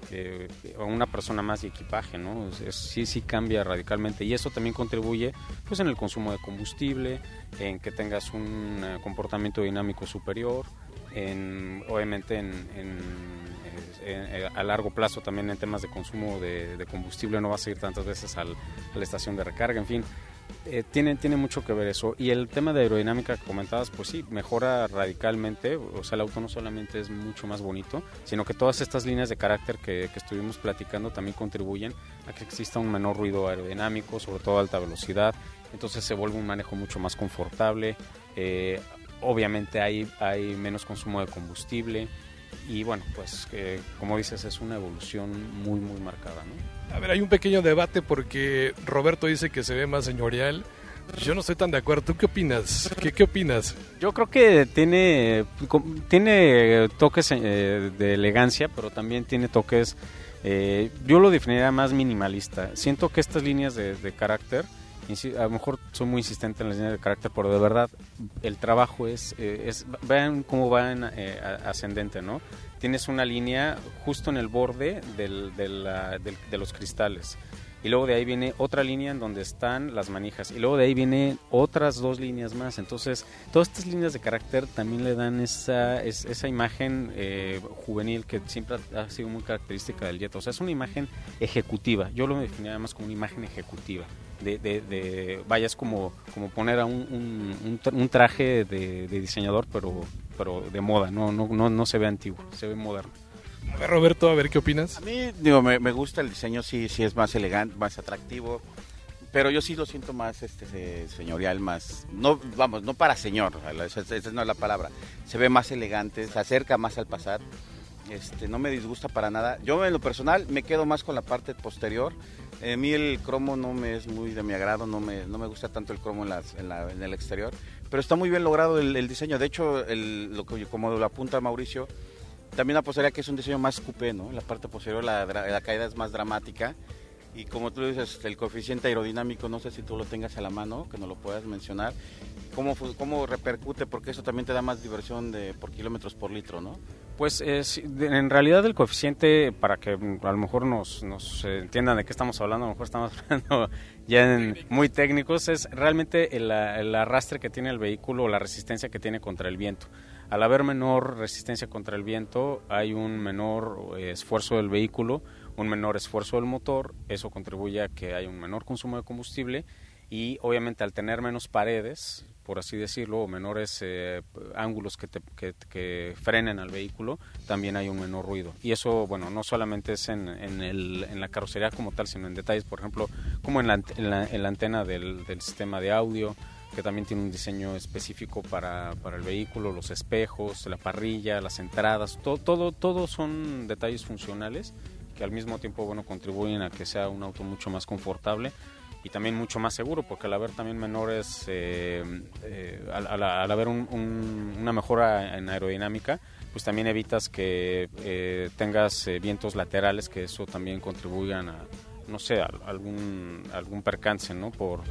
eh, a, una persona más de equipaje, ¿no? sí, sí cambia radicalmente, y eso también contribuye pues en el consumo de combustible, en que tengas un eh, comportamiento dinámico superior, en, obviamente en eh, a largo plazo también en temas de consumo de, combustible no vas a ir tantas veces al, a la estación de recarga, en fin. Eh, tiene, tiene mucho que ver eso. Y el tema de aerodinámica que comentabas, pues sí, mejora radicalmente. O sea, el auto no solamente es mucho más bonito, sino que todas estas líneas de carácter que, que estuvimos platicando también contribuyen a que exista un menor ruido aerodinámico, sobre todo a alta velocidad. Entonces se vuelve un manejo mucho más confortable. Eh, obviamente hay, hay menos consumo de combustible y bueno, pues como dices, es una evolución muy, muy marcada. ¿no? A ver, hay un pequeño debate porque Roberto dice que se ve más señorial. Yo no estoy tan de acuerdo. ¿Tú qué opinas? ¿Qué, qué opinas? Yo creo que tiene, tiene toques eh, de elegancia, pero también tiene toques, eh, yo lo definiría más minimalista. Siento que estas líneas de, carácter, a lo mejor soy muy insistente en las líneas de carácter, pero de verdad el trabajo es, eh, es vean cómo va en, ascendente, ¿no? Tienes una línea justo en el borde del, de los cristales y luego de ahí viene otra línea en donde están las manijas. Y luego de ahí vienen otras dos líneas más. Entonces todas estas líneas de carácter también le dan esa esa imagen eh, juvenil que siempre ha sido muy característica del Jetta o sea es una imagen ejecutiva. Yo lo definiría más como una imagen ejecutiva. De, de, vaya es como como poner a un, un, traje de, diseñador pero pero de moda. No no no no se ve antiguo se ve moderno a ver, Roberto, a ver qué opinas. A mí, digo, me, gusta el diseño, sí, sí es más elegante, más atractivo. Pero yo sí lo siento más este señorial, más. No, vamos, no para señor, esa, no es la palabra. Se ve más elegante, se acerca más al pasar. Este, no me disgusta para nada. Yo en lo personal me quedo más con la parte posterior. a mí el cromo no me es muy de mi agrado, no me, no me gusta tanto el cromo en, en, el exterior, pero está muy bien logrado el, diseño. De hecho, el, lo que, como lo apunta Mauricio, también apostaría que es un diseño más coupé, ¿no? La parte posterior, la, la caída es más dramática. Y como tú dices, el coeficiente aerodinámico, no sé si tú lo tengas a la mano, que no lo puedas mencionar. ¿Cómo, cómo repercute? Porque eso también te da más diversión de, por kilómetros por litro, ¿no? Pues eh, en realidad el coeficiente, para que a lo mejor nos, nos entiendan de qué estamos hablando, a lo mejor estamos [laughs] hablando ya en muy técnicos, es realmente el, el arrastre que tiene el vehículo o la resistencia que tiene contra el viento. Al haber menor resistencia contra el viento, hay un menor eh, esfuerzo del vehículo, un menor esfuerzo del motor, eso contribuye a que haya un menor consumo de combustible y obviamente al tener menos paredes, por así decirlo, o menores eh, ángulos que, que, frenen al vehículo, también hay un menor ruido. Y eso, bueno, no solamente es en, el, en la carrocería como tal, sino en detalles, por ejemplo, como en la, en la, antena del sistema de audio, que también tiene un diseño específico para, para, el vehículo, los espejos, la parrilla, las entradas, todo, todo, todo son detalles funcionales que al mismo tiempo bueno contribuyen a que sea un auto mucho más confortable y también mucho más seguro porque al haber también menores eh, eh, al, haber una mejora en aerodinámica pues también evitas que eh, tengas vientos laterales que eso también contribuyan a no sé algún algún percance no por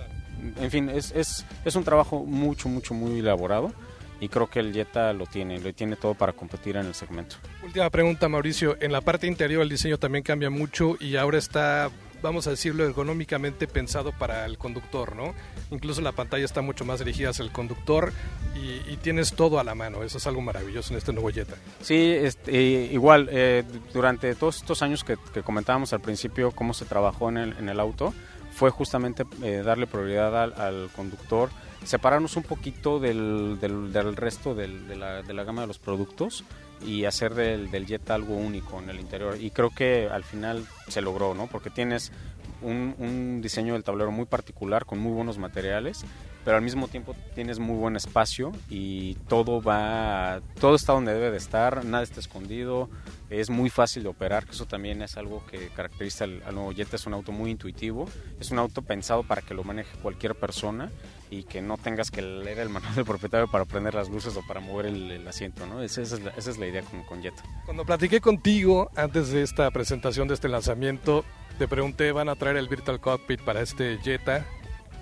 en fin, es, es, es un trabajo mucho, mucho, muy elaborado y creo que el Jetta lo tiene, lo tiene todo para competir en el segmento. Última pregunta, Mauricio. En la parte interior el diseño también cambia mucho y ahora está, vamos a decirlo, ergonómicamente pensado para el conductor, ¿no? Incluso la pantalla está mucho más dirigida hacia el conductor y, tienes todo a la mano. Eso es algo maravilloso en este nuevo Jetta. Sí, este, igual, eh, durante todos estos años que, que, comentábamos al principio, cómo se trabajó en el, en el auto, fue justamente eh, darle prioridad al, conductor, separarnos un poquito del, del, resto de, la, de, la, gama de los productos y hacer del, del Jet algo único en el interior. Y creo que al final se logró, ¿no? Porque tienes un, un, diseño del tablero muy particular, con muy buenos materiales, pero al mismo tiempo tienes muy buen espacio y todo va, todo está donde debe de estar, nada está escondido, es muy fácil de operar, que eso también es algo que caracteriza al, nuevo Jetta, es un auto muy intuitivo, es un auto pensado para que lo maneje cualquier persona y que no tengas que leer el manual del propietario para prender las luces o para mover el, asiento, ¿no? Esa, es la, idea con, con Jetta. Cuando platiqué contigo antes de esta presentación, de este lanzamiento, te pregunté, ¿van a traer el Virtual Cockpit para este Jetta?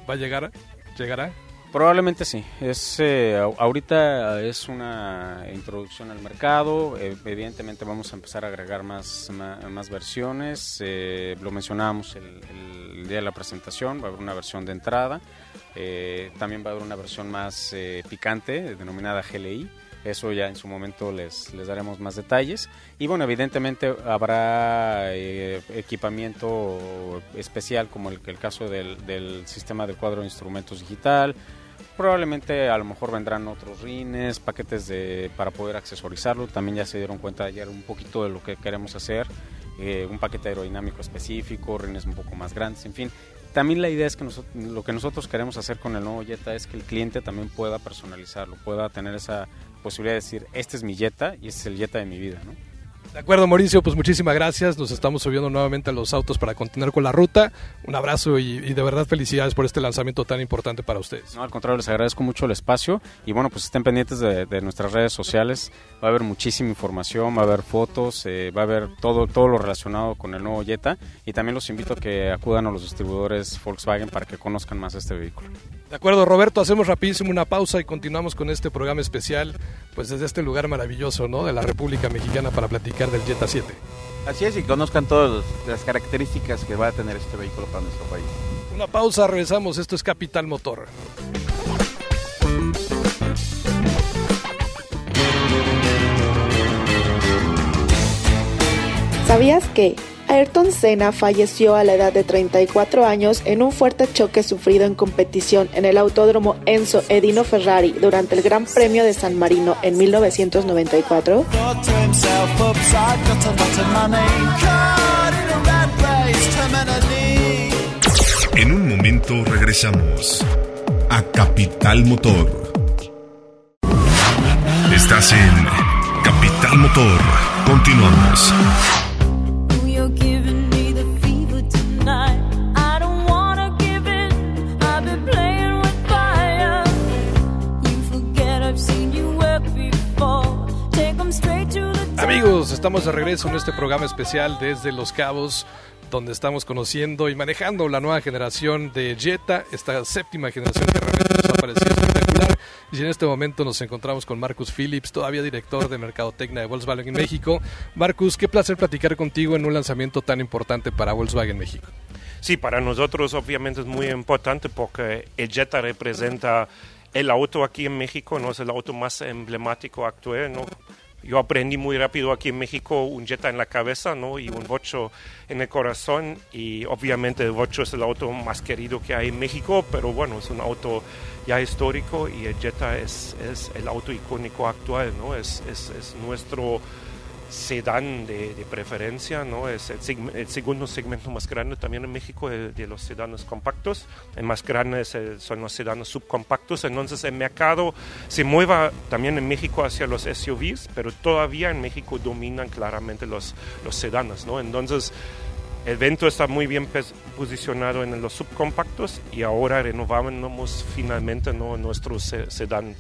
¿Va a llegar? ¿Llegará? Probablemente sí. Es, eh, ahorita es una introducción al mercado. Eh, evidentemente vamos a empezar a agregar más, más, versiones. Eh, lo mencionábamos el, día de la presentación. Va a haber una versión de entrada. también va a haber una versión más picante, denominada GLI. Eso ya en su momento les, les daremos más detalles. Y bueno, evidentemente habrá eh, equipamiento especial como el, el caso del, del sistema de cuadro de instrumentos digital. Probablemente a lo mejor vendrán otros rines, paquetes de, para poder accesorizarlo. También ya se dieron cuenta ayer un poquito de lo que queremos hacer. Eh, un paquete aerodinámico específico, rines un poco más grandes, en fin. También la idea es que lo que nosotros queremos hacer con el nuevo Jetta es que el cliente también pueda personalizarlo, pueda tener esa posibilidad de decir, este es mi Jetta y este es el Jetta de mi vida. De acuerdo, Mauricio, pues muchísimas gracias. Nos estamos subiendo nuevamente a los autos para continuar con la ruta. Un abrazo y, de verdad felicidades por este lanzamiento tan importante para ustedes. No, al contrario, les agradezco mucho el espacio y bueno, pues estén pendientes de, nuestras redes sociales. Va a haber muchísima información, va a haber fotos, eh, va a haber todo, todo lo relacionado con el nuevo Jetta y también los invito a que acudan a los distribuidores Volkswagen para que conozcan más este vehículo. De acuerdo, Roberto, hacemos rapidísimo una pausa y continuamos con este programa especial, pues desde este lugar maravilloso, ¿no? De la República Mexicana para platicar del Jetta 7. Así es, y conozcan todas las características que va a tener este vehículo para nuestro país. Una pausa, regresamos. Esto es Capital Motor. ¿Sabías que Ayrton Senna falleció a la edad de 34 años en un fuerte choque sufrido en competición en el autódromo Enzo Edino Ferrari durante el Gran Premio de San Marino en 1994? En un momento regresamos a Capital Motor. Estás en Capital Motor. Continuamos. Amigos, estamos de regreso en este programa especial desde Los Cabos, donde estamos conociendo y manejando la nueva generación de Jetta, esta séptima generación que realmente espectacular. Y en este momento nos encontramos con Marcus Phillips, todavía director de Mercadotecnia de Volkswagen en México. Marcus, qué placer platicar contigo en un lanzamiento tan importante para Volkswagen México. Sí, para nosotros obviamente es muy importante porque el Jetta representa el auto aquí en México, no es el auto más emblemático actual, ¿no? Yo aprendí muy rápido aquí en México un Jetta en la cabeza ¿no? y un Bocho en el corazón y obviamente el Bocho es el auto más querido que hay en México, pero bueno, es un auto ya histórico y el Jetta es, es el auto icónico actual, ¿no? es, es, es nuestro sedán de, preferencia, ¿no? Es el, segundo segmento más grande también en México de, los sedanes compactos. El más grande son los sedanes subcompactos. Entonces el mercado se mueva también en México hacia los SUVs, pero todavía en México dominan claramente los, los sedanes, ¿no? Entonces el Vento está muy bien posicionado en los subcompactos y ahora renovamos finalmente ¿no? nuestro sedán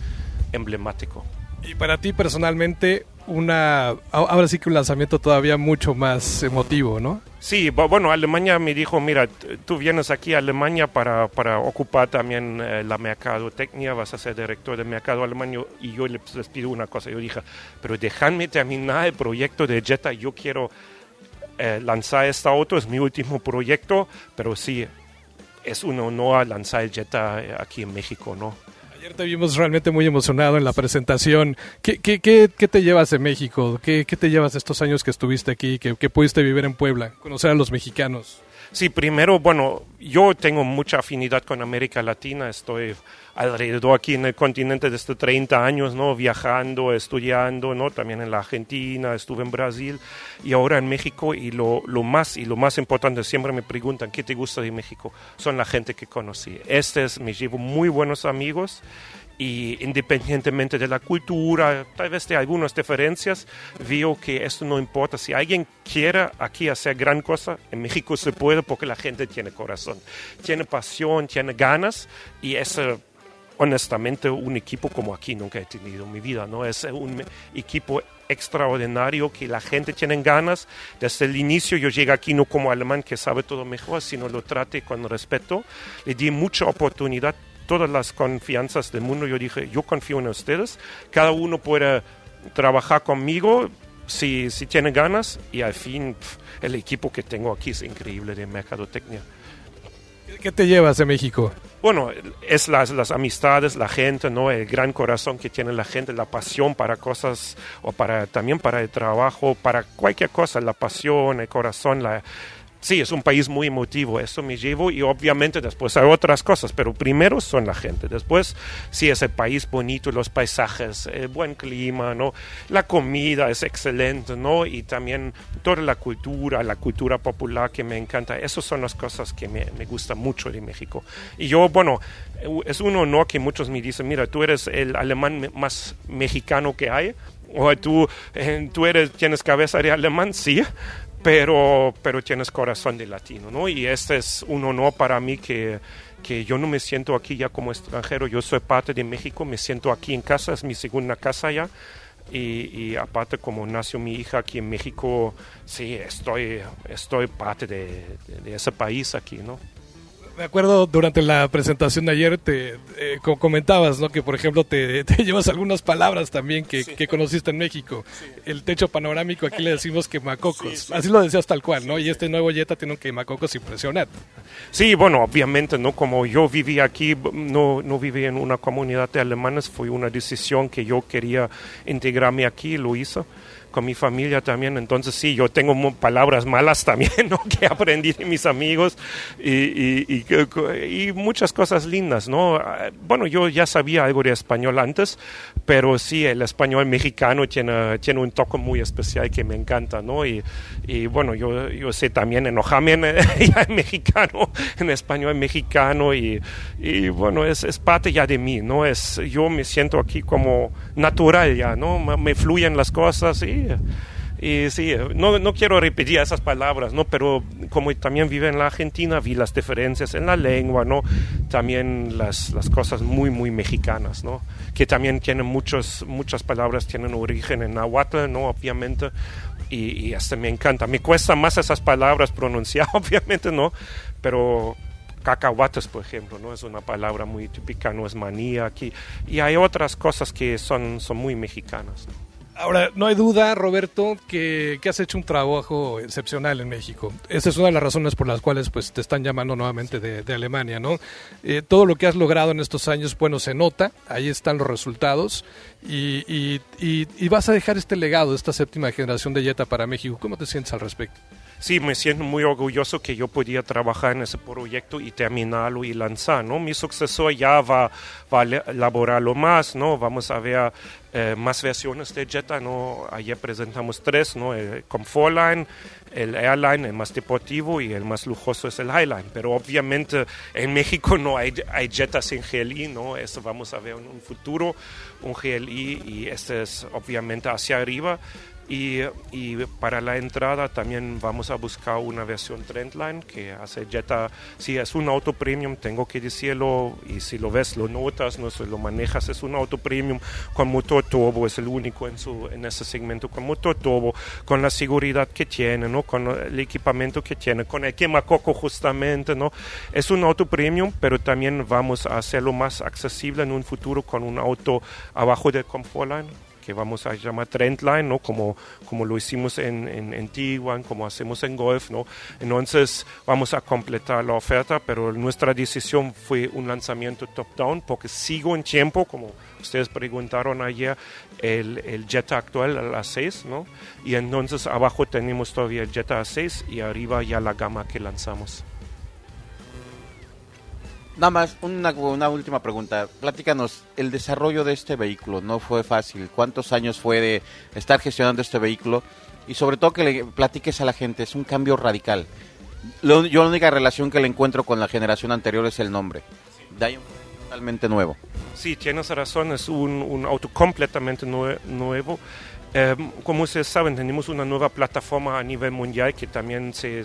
emblemático. Y para ti personalmente, una ahora sí que un lanzamiento todavía mucho más emotivo, ¿no? Sí, bueno, Alemania me dijo, mira, tú vienes aquí a Alemania para, para ocupar también eh, la mercadotecnia, vas a ser director de mercado alemán y yo les, pido una cosa, yo dije, pero déjame terminar el proyecto de Jetta, yo quiero eh, lanzar este auto, es mi último proyecto, pero sí, es un honor lanzar el Jetta eh, aquí en México, ¿no? Ayer te vimos realmente muy emocionado en la presentación. ¿Qué, qué, qué, qué te llevas de México? ¿Qué, ¿Qué, te llevas de estos años que estuviste aquí, que, que pudiste vivir en Puebla, conocer a los mexicanos? Sí, primero, bueno, yo tengo mucha afinidad con América Latina, estoy alrededor aquí en el continente desde 30 años, ¿no? Viajando, estudiando, ¿no? También en la Argentina, estuve en Brasil y ahora en México y lo, más y lo más importante, siempre me preguntan, ¿qué te gusta de México? Son la gente que conocí. Este es, me llevo muy buenos amigos y independientemente de la cultura, tal vez de algunas diferencias, veo que esto no importa. Si alguien quiere aquí hacer gran cosa, en México se puede porque la gente tiene corazón, tiene pasión, tiene ganas y es honestamente un equipo como aquí nunca he tenido en mi vida, ¿no? Es un equipo extraordinario que la gente tiene ganas. Desde el inicio yo llegué aquí no como alemán que sabe todo mejor, sino lo trate con respeto. Le di mucha oportunidad todas las confianzas del mundo. Yo dije, yo confío en ustedes, cada uno puede trabajar conmigo si, si tiene ganas y al fin el equipo que tengo aquí es increíble de mercadotecnia. ¿Qué te llevas de México? Bueno, es las, las, amistades, la gente, ¿no? El gran corazón que tiene la gente, la pasión para cosas o para también para el trabajo, para cualquier cosa, la pasión, el corazón, la, sí, es un país muy emotivo, eso me llevo y obviamente después hay otras cosas, pero primero son la gente, después sí es el país bonito, los paisajes, el buen clima, ¿no? La comida es excelente, ¿no? Y también toda la cultura, la cultura popular que me encanta, esas son las cosas que me, me gustan mucho de México. Y yo, bueno, es un honor que muchos me dicen, mira, tú eres el alemán más mexicano que hay, O tú, eh, tú eres, tienes cabeza de alemán, sí, pero, pero tienes corazón de latino, ¿no? Y este es un honor para mí que, que yo no me siento aquí ya como extranjero, yo soy parte de México, me siento aquí en casa, es mi segunda casa ya. Y, aparte como nació mi hija aquí en México, sí, estoy, estoy parte de, de ese país aquí, ¿no? Me acuerdo durante la presentación de ayer, te eh, comentabas, ¿no? Que por ejemplo te, [laughs] llevas algunas palabras también que, conociste en México. El techo panorámico, aquí le decimos quemacocos. Así lo decías tal cual, ¿no? Y este nuevo Jetta tiene un quemacocos impresionante. Sí, bueno, obviamente, ¿no? Como yo viví aquí, no, no viví en una comunidad de alemanes, fue una decisión que yo quería integrarme aquí, lo hizo mi familia también. Entonces sí, yo tengo palabras malas también, [laughs] ¿no? Que aprendí de mis amigos y, muchas cosas lindas, ¿no? Bueno, yo ya sabía algo de español antes, pero sí, el español mexicano tiene, tiene un toque muy especial que me encanta, ¿no? Y, bueno, yo, yo sé también enojarme en, [laughs] en mexicano, en español mexicano y, bueno, es, es parte ya de mí, ¿no? Es, yo me siento aquí como natural ya, ¿no? Me fluyen las cosas y y sí, no, no quiero repetir esas palabras, ¿no? Pero como también vive en la Argentina, vi las diferencias en la lengua, ¿no? También las, las cosas muy, muy mexicanas, ¿no? Que también tienen muchos, muchas palabras, tienen origen en náhuatl, ¿no? Obviamente. Y, y hasta me encanta. Me cuesta más esas palabras pronunciar, [laughs] obviamente, ¿no? Pero cacahuates, por ejemplo, ¿no? Es una palabra muy típica, no es manía aquí. Y hay otras cosas que son, son muy mexicanas. Ahora, no hay duda, Roberto, que, has hecho un trabajo excepcional en México. Esa es una de las razones por las cuales pues, te están llamando nuevamente de, Alemania, ¿no? Eh, todo lo que has logrado en estos años, bueno, se nota, ahí están los resultados, y, y vas a dejar este legado, esta séptima generación de Jetta para México. ¿Cómo te sientes al respecto? Sí, me siento muy orgulloso que yo podía trabajar en ese proyecto y terminarlo y lanzar, ¿no? Mi sucesor ya va, va a elaborarlo más, ¿no? Vamos a ver eh, más versiones de Jetta, ¿no? Ayer presentamos tres, ¿no? El Comfortline, el Airline, el más deportivo y el más lujoso es el Highline. Pero obviamente en México no hay, hay Jettas en GLI, ¿no? Eso vamos a ver en un futuro, un GLI y este es obviamente hacia arriba. Y, y, para la entrada también vamos a buscar una versión Trendline que hace Jetta. Si es un auto premium, tengo que decirlo, y si lo ves, lo notas, no si lo manejas, es un auto premium con motor turbo, es el único en, su, en ese segmento con motor turbo, con la seguridad que tiene, ¿no? con el equipamiento que tiene, con el quemacoco justamente. ¿no? Es un auto premium, pero también vamos a hacerlo más accesible en un futuro con un auto abajo del Comfortline que vamos a llamar Trendline, ¿no? Como, como lo hicimos en, en, Tiguan, como hacemos en Golf, ¿no? Entonces vamos a completar la oferta, pero nuestra decisión fue un lanzamiento top-down porque sigo en tiempo, como ustedes preguntaron ayer, el, el Jetta actual, el A6, ¿no? Y entonces abajo tenemos todavía el Jetta A6 y arriba ya la gama que lanzamos. Nada más, una, una, última pregunta. Platícanos, el desarrollo de este vehículo no fue fácil. ¿Cuántos años fue de estar gestionando este vehículo? Y sobre todo que le platiques a la gente, es un cambio radical. yo la única relación que le encuentro con la generación anterior es el nombre. Sí. totalmente nuevo. Sí, tienes razón, es un, un auto completamente nuevo. Em, como ustedes saben, tenemos una nueva plataforma a nivel mundial que también se,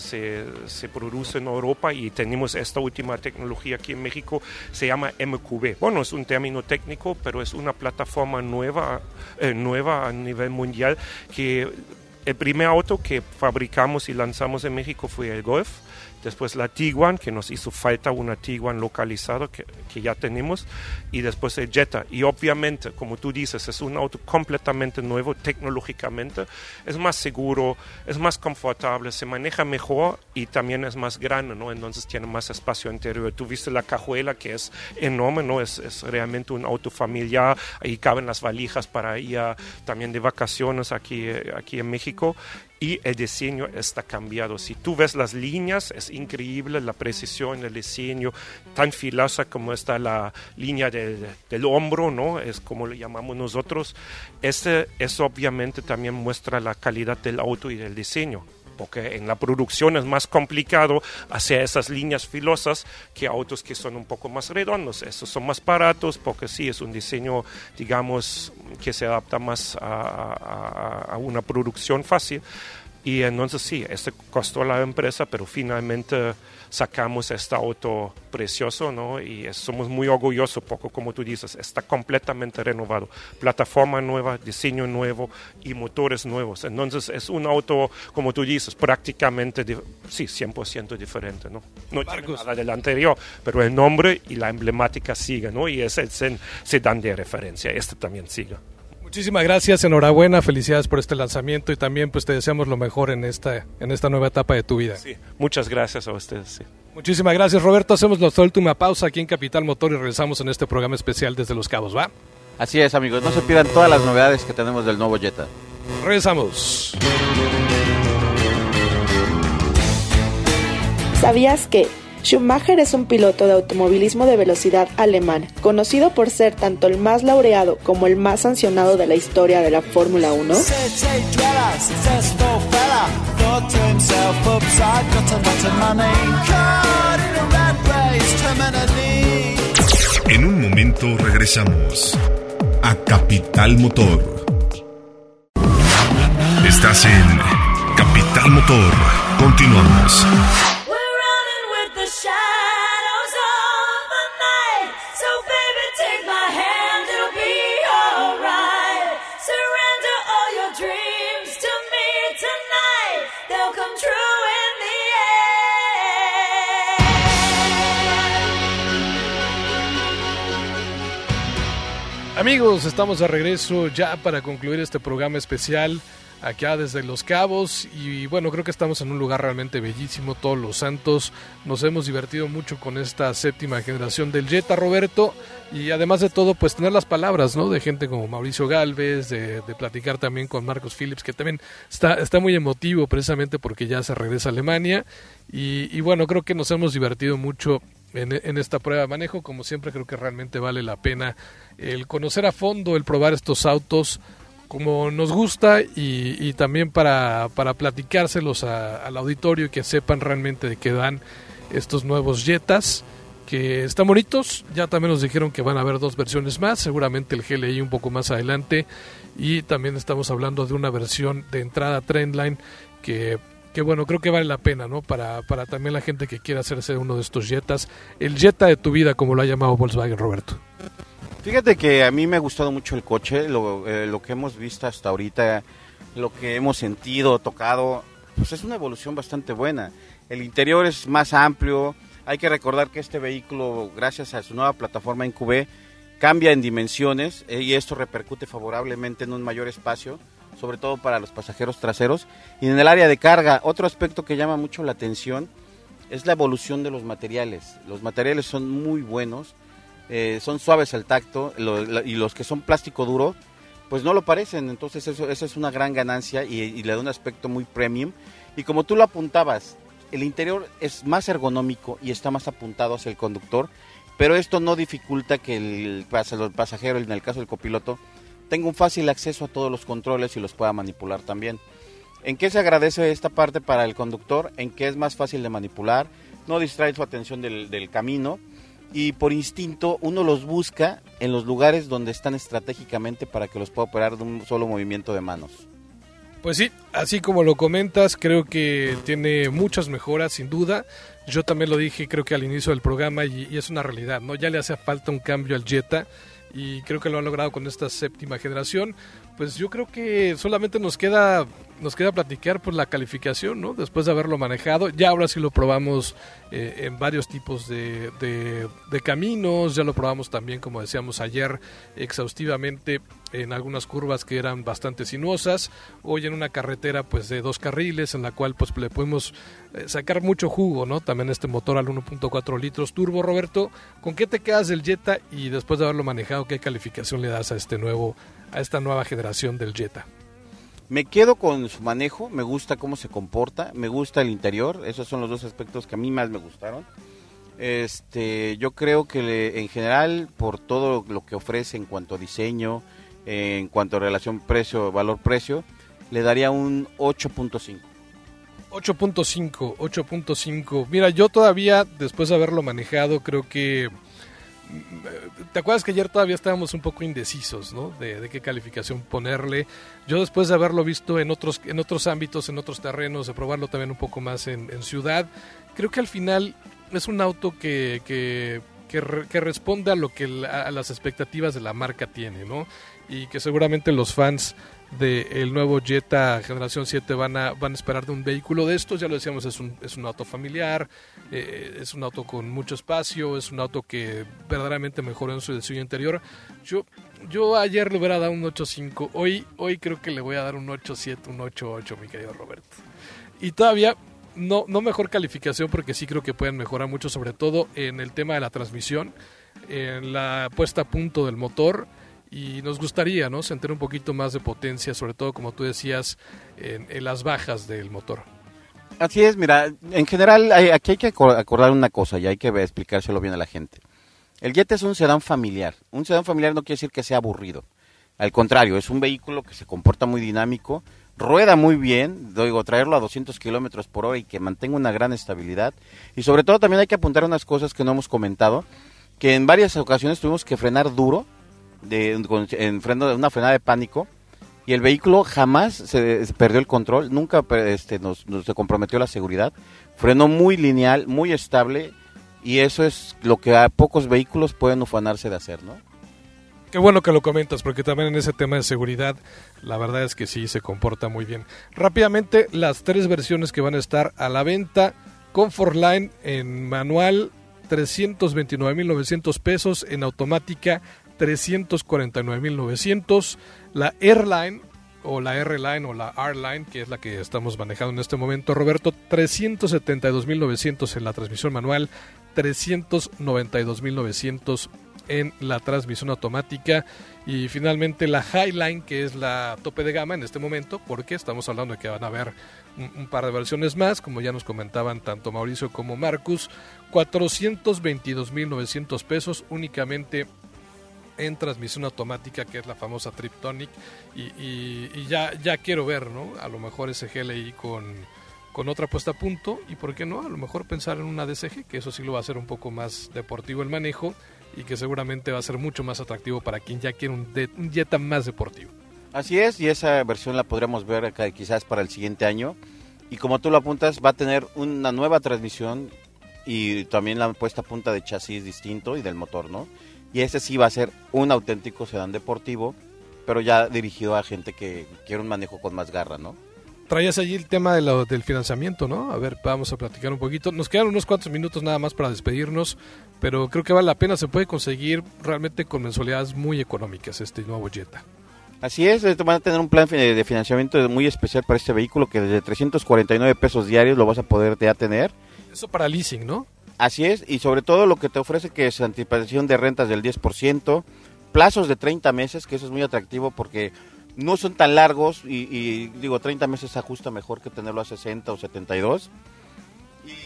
produce en Europa y tenemos esta última tecnología aquí en México, se llama MQB. Bueno, es un término técnico, pero es una plataforma nueva, eh, nueva a nivel mundial que el primer auto que fabricamos y lanzamos en México fue el Golf después la Tiguan, que nos hizo falta una Tiguan localizada que, que, ya tenemos, y después el Jetta. Y obviamente, como tú dices, es un auto completamente nuevo tecnológicamente, es más seguro, es más confortable, se maneja mejor y también es más grande, ¿no? Entonces tiene más espacio interior. Tú viste la cajuela que es enorme, ¿no? Es, es realmente un auto familiar, ahí caben las valijas para ir también de vacaciones aquí, aquí en México y el diseño está cambiado. Si tú ves las líneas, es increíble la precisión del diseño, tan filosa como está la línea del hombro, ¿no? Es como le llamamos nosotros. Este, eso obviamente también muestra la calidad del auto y del diseño. Porque en la producción es más complicado hacer esas líneas filosas que autos que son un poco más redondos. Esos son más baratos porque sí, es un diseño, digamos, que se adapta más a, a una producción fácil. Y entonces sí, este costó a la empresa, pero finalmente sacamos este auto precioso, ¿no? Y somos muy orgullosos, poco como tú dices, está completamente renovado. Plataforma nueva, diseño nuevo y motores nuevos. Entonces es un auto, como tú dices, prácticamente, sí, 100% diferente, ¿no? No tiene nada del anterior, pero el nombre y la emblemática sigue, ¿no? Y ese se dan de referencia, este también sigue. Muchísimas gracias, enhorabuena, felicidades por este lanzamiento y también pues te deseamos lo mejor en esta, en esta nueva etapa de tu vida. Sí, muchas gracias a ustedes. Muchísimas gracias Roberto, hacemos la última pausa aquí en Capital Motor y regresamos en este programa especial desde Los Cabos, ¿va? Así es amigos, no se pierdan todas las novedades que tenemos del nuevo Jetta. Regresamos. ¿Sabías que Schumacher es un piloto de automovilismo de velocidad alemán, conocido por ser tanto el más laureado como el más sancionado de la historia de la Fórmula 1. En un momento regresamos a Capital Motor. Estás en Capital Motor. Continuamos. Amigos, estamos de regreso ya para concluir este programa especial acá desde Los Cabos y bueno, creo que estamos en un lugar realmente bellísimo, todos los santos, nos hemos divertido mucho con esta séptima generación del Jetta Roberto y además de todo pues tener las palabras ¿no? de gente como Mauricio Galvez, de, platicar también con Marcos Phillips que también está, está muy emotivo precisamente porque ya se regresa a Alemania y, y bueno, creo que nos hemos divertido mucho en, esta prueba de manejo. Como siempre, creo que realmente vale la pena el conocer a fondo, el probar estos autos como nos gusta y, también para, para platicárselos al auditorio y que sepan realmente de qué dan estos nuevos Jetas que están bonitos. Ya también nos dijeron que van a haber dos versiones más, seguramente el GLI un poco más adelante. Y también estamos hablando de una versión de entrada Trendline que que bueno, creo que vale la pena, ¿no? Para, para también la gente que quiera hacerse uno de estos Jetas, el Jetta de tu vida, como lo ha llamado Volkswagen, Roberto. Fíjate que a mí me ha gustado mucho el coche, lo, eh, lo que hemos visto hasta ahorita, lo que hemos sentido, tocado, pues es una evolución bastante buena. El interior es más amplio, hay que recordar que este vehículo, gracias a su nueva plataforma en QB, cambia en dimensiones eh, y esto repercute favorablemente en un mayor espacio sobre todo para los pasajeros traseros. Y en el área de carga, otro aspecto que llama mucho la atención es la evolución de los materiales. Los materiales son muy buenos, eh, son suaves al tacto y los que son plástico duro, pues no lo parecen. Entonces eso, es una gran ganancia y, le da un aspecto muy premium. Y como tú lo apuntabas, el interior es más ergonómico y está más apuntado hacia el conductor, pero esto no dificulta que el pasajero, en el caso del copiloto, tengo un fácil acceso a todos los controles y los pueda manipular también. ¿En qué se agradece esta parte para el conductor? En que es más fácil de manipular, no distrae su atención del, camino y por instinto uno los busca en los lugares donde están estratégicamente para que los pueda operar de un solo movimiento de manos. Pues sí, así como lo comentas, creo que tiene muchas mejoras, sin duda. Yo también lo dije, creo que al inicio del programa, y, y es una realidad, ¿no? Ya le hace falta un cambio al Jetta y creo que lo ha logrado con esta séptima generación. Pues yo creo que solamente nos queda nos queda platicar por la calificación, ¿no? Después de haberlo manejado, ya ahora sí lo probamos eh, en varios tipos de, de, caminos, ya lo probamos también, como decíamos ayer, exhaustivamente en algunas curvas que eran bastante sinuosas, hoy en una carretera pues de dos carriles en la cual pues le podemos eh, sacar mucho jugo, ¿no? También este motor al 1.4 litros turbo, Roberto, ¿con qué te quedas del Jetta y después de haberlo manejado, qué calificación le das a este nuevo a esta nueva generación del Jetta? Me quedo con su manejo, me gusta cómo se comporta, me gusta el interior, esos son los dos aspectos que a mí más me gustaron. Este, yo creo que en general por todo lo que ofrece en cuanto a diseño, en cuanto a relación precio valor precio, le daría un 8.5 8.5, 8.5. Mira, yo todavía, después de haberlo manejado, creo que... ¿Te acuerdas que ayer todavía estábamos un poco indecisos, ¿no? De, qué calificación ponerle. Yo después de haberlo visto en otros, en otros ámbitos, en otros terrenos, de probarlo también un poco más en, ciudad, creo que al final es un auto que, que, responde a lo que a las expectativas de la marca tiene, ¿no? Y que seguramente los fans del nuevo Jetta generación 7 van a, van a esperar de un vehículo de estos, ya lo decíamos, es un, es un auto familiar, eh, es un auto con mucho espacio, es un auto que verdaderamente mejoró en su diseño interior. Yo, yo ayer le hubiera dado un 8.5, hoy, hoy creo que le voy a dar un 8.7, un 8.8, mi querido Roberto. Y todavía no, no mejor calificación porque sí creo que pueden mejorar mucho, sobre todo en el tema de la transmisión, en la puesta a punto del motor y nos gustaría ¿no? sentir un poquito más de potencia, sobre todo como tú decías, en, las bajas del motor. Así es, mira, en general aquí hay que acordar una cosa y hay que explicárselo bien a la gente. El Jetta es un sedán familiar. Un sedán familiar no quiere decir que sea aburrido. Al contrario, es un vehículo que se comporta muy dinámico, rueda muy bien, digo, traerlo a 200 kilómetros por hora y que mantenga una gran estabilidad. Y sobre todo también hay que apuntar unas cosas que no hemos comentado, que en varias ocasiones tuvimos que frenar duro de, en una frenada de pánico y el vehículo jamás se, perdió el control, nunca este, nos, se comprometió la seguridad, frenó muy lineal, muy estable y eso es lo que a pocos vehículos pueden ufanarse de hacer, ¿no? Qué bueno que lo comentas, porque también en ese tema de seguridad, la verdad es que sí se comporta muy bien. Rápidamente, las tres versiones que van a estar a la venta: Comfort Line en manual, 329.900 pesos, en automática, 349.900. La Airline o la R-Line o la R-Line, que es la que estamos manejando en este momento, Roberto, 372.900 en la transmisión manual, 392.900 en la transmisión automática y finalmente la Highline, que es la tope de gama en este momento, porque estamos hablando de que van a haber un, par de versiones más, como ya nos comentaban tanto Mauricio como Marcus, 422.900 pesos únicamente en transmisión automática, que es la famosa Triptonic, y, ya, ya quiero ver, ¿no? A lo mejor ese GLI con, con otra puesta a punto, y por qué no, a lo mejor pensar en una DCG, que eso sí lo va a hacer un poco más deportivo el manejo, y que seguramente va a ser mucho más atractivo para quien ya quiere un, un Jetta más deportivo. Así es, y esa versión la podríamos ver quizás para el siguiente año. Y como tú lo apuntas, va a tener una nueva transmisión y también la puesta a punta de chasis distinto y del motor, ¿no? y ese sí va a ser un auténtico sedán deportivo, pero ya dirigido a gente que quiere un manejo con más garra, ¿no? Traías allí el tema de del financiamiento, ¿no? A ver, vamos a platicar un poquito. Nos quedan unos cuantos minutos nada más para despedirnos, pero creo que vale la pena, se puede conseguir realmente con mensualidades muy económicas este nuevo Jetta. Así es, van a tener un plan de financiamiento muy especial para este vehículo que desde 349 pesos diarios lo vas a poder ya tener. Eso para leasing, ¿no? Así es, y sobre todo lo que te ofrece que es anticipación de rentas del 10%, plazos de 30 meses, que eso es muy atractivo porque no son tan largos y, digo, 30 meses se ajusta mejor que tenerlo a 60 o 72.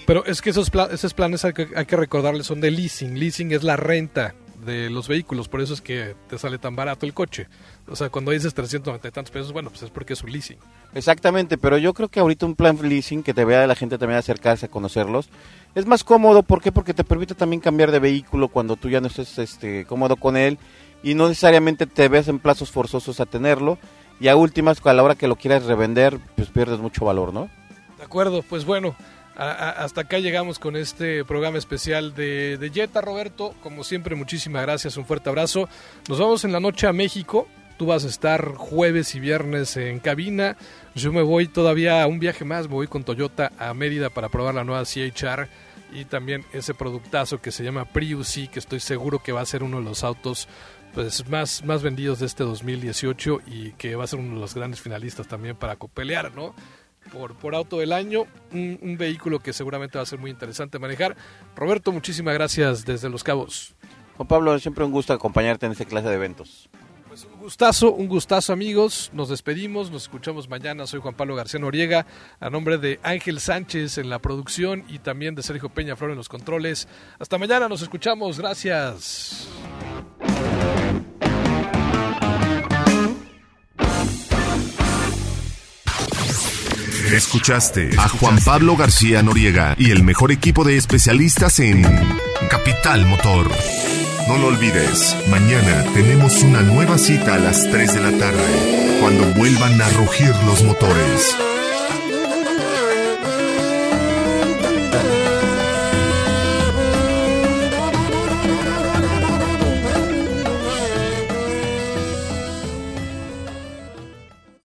Pero es que esos, esos planes hay que, hay que recordarles son de leasing. Leasing es la renta de los vehículos, por eso es que te sale tan barato el coche. O sea, cuando dices 390 y tantos pesos, bueno, pues es porque es un leasing. Exactamente, pero yo creo que ahorita un plan leasing que te vea la gente también acercarse a conocerlos es más cómodo. ¿Por qué? Porque te permite también cambiar de vehículo cuando tú ya no estés este, cómodo con él y no necesariamente te ves en plazos forzosos a tenerlo. Y a últimas, a la hora que lo quieras revender, pues pierdes mucho valor, ¿no? De acuerdo, pues bueno, hasta acá llegamos con este programa especial de, de Jetta, Roberto. Como siempre, muchísimas gracias, un fuerte abrazo. Nos vamos en la noche a México. Tú vas a estar jueves y viernes en cabina. Yo me voy todavía a un viaje más, me voy con Toyota a Mérida para probar la nueva CHR y también ese productazo que se llama Prius, que estoy seguro que va a ser uno de los autos pues más, más vendidos de este 2018 y que va a ser uno de los grandes finalistas también para copelear, ¿no? Por, por auto del año, un, vehículo que seguramente va a ser muy interesante manejar. Roberto, muchísimas gracias desde Los Cabos. Juan Pablo, siempre un gusto acompañarte en esta clase de eventos. Gustazo, un gustazo amigos. Nos despedimos, nos escuchamos mañana. Soy Juan Pablo García Noriega, a nombre de Ángel Sánchez en la producción y también de Sergio Peña Flor en los controles. Hasta mañana, nos escuchamos. Gracias. Escuchaste a Juan Pablo García Noriega y el mejor equipo de especialistas en Capital Motor. No lo olvides, mañana tenemos una nueva cita a las 3 de la tarde, cuando vuelvan a rugir los motores.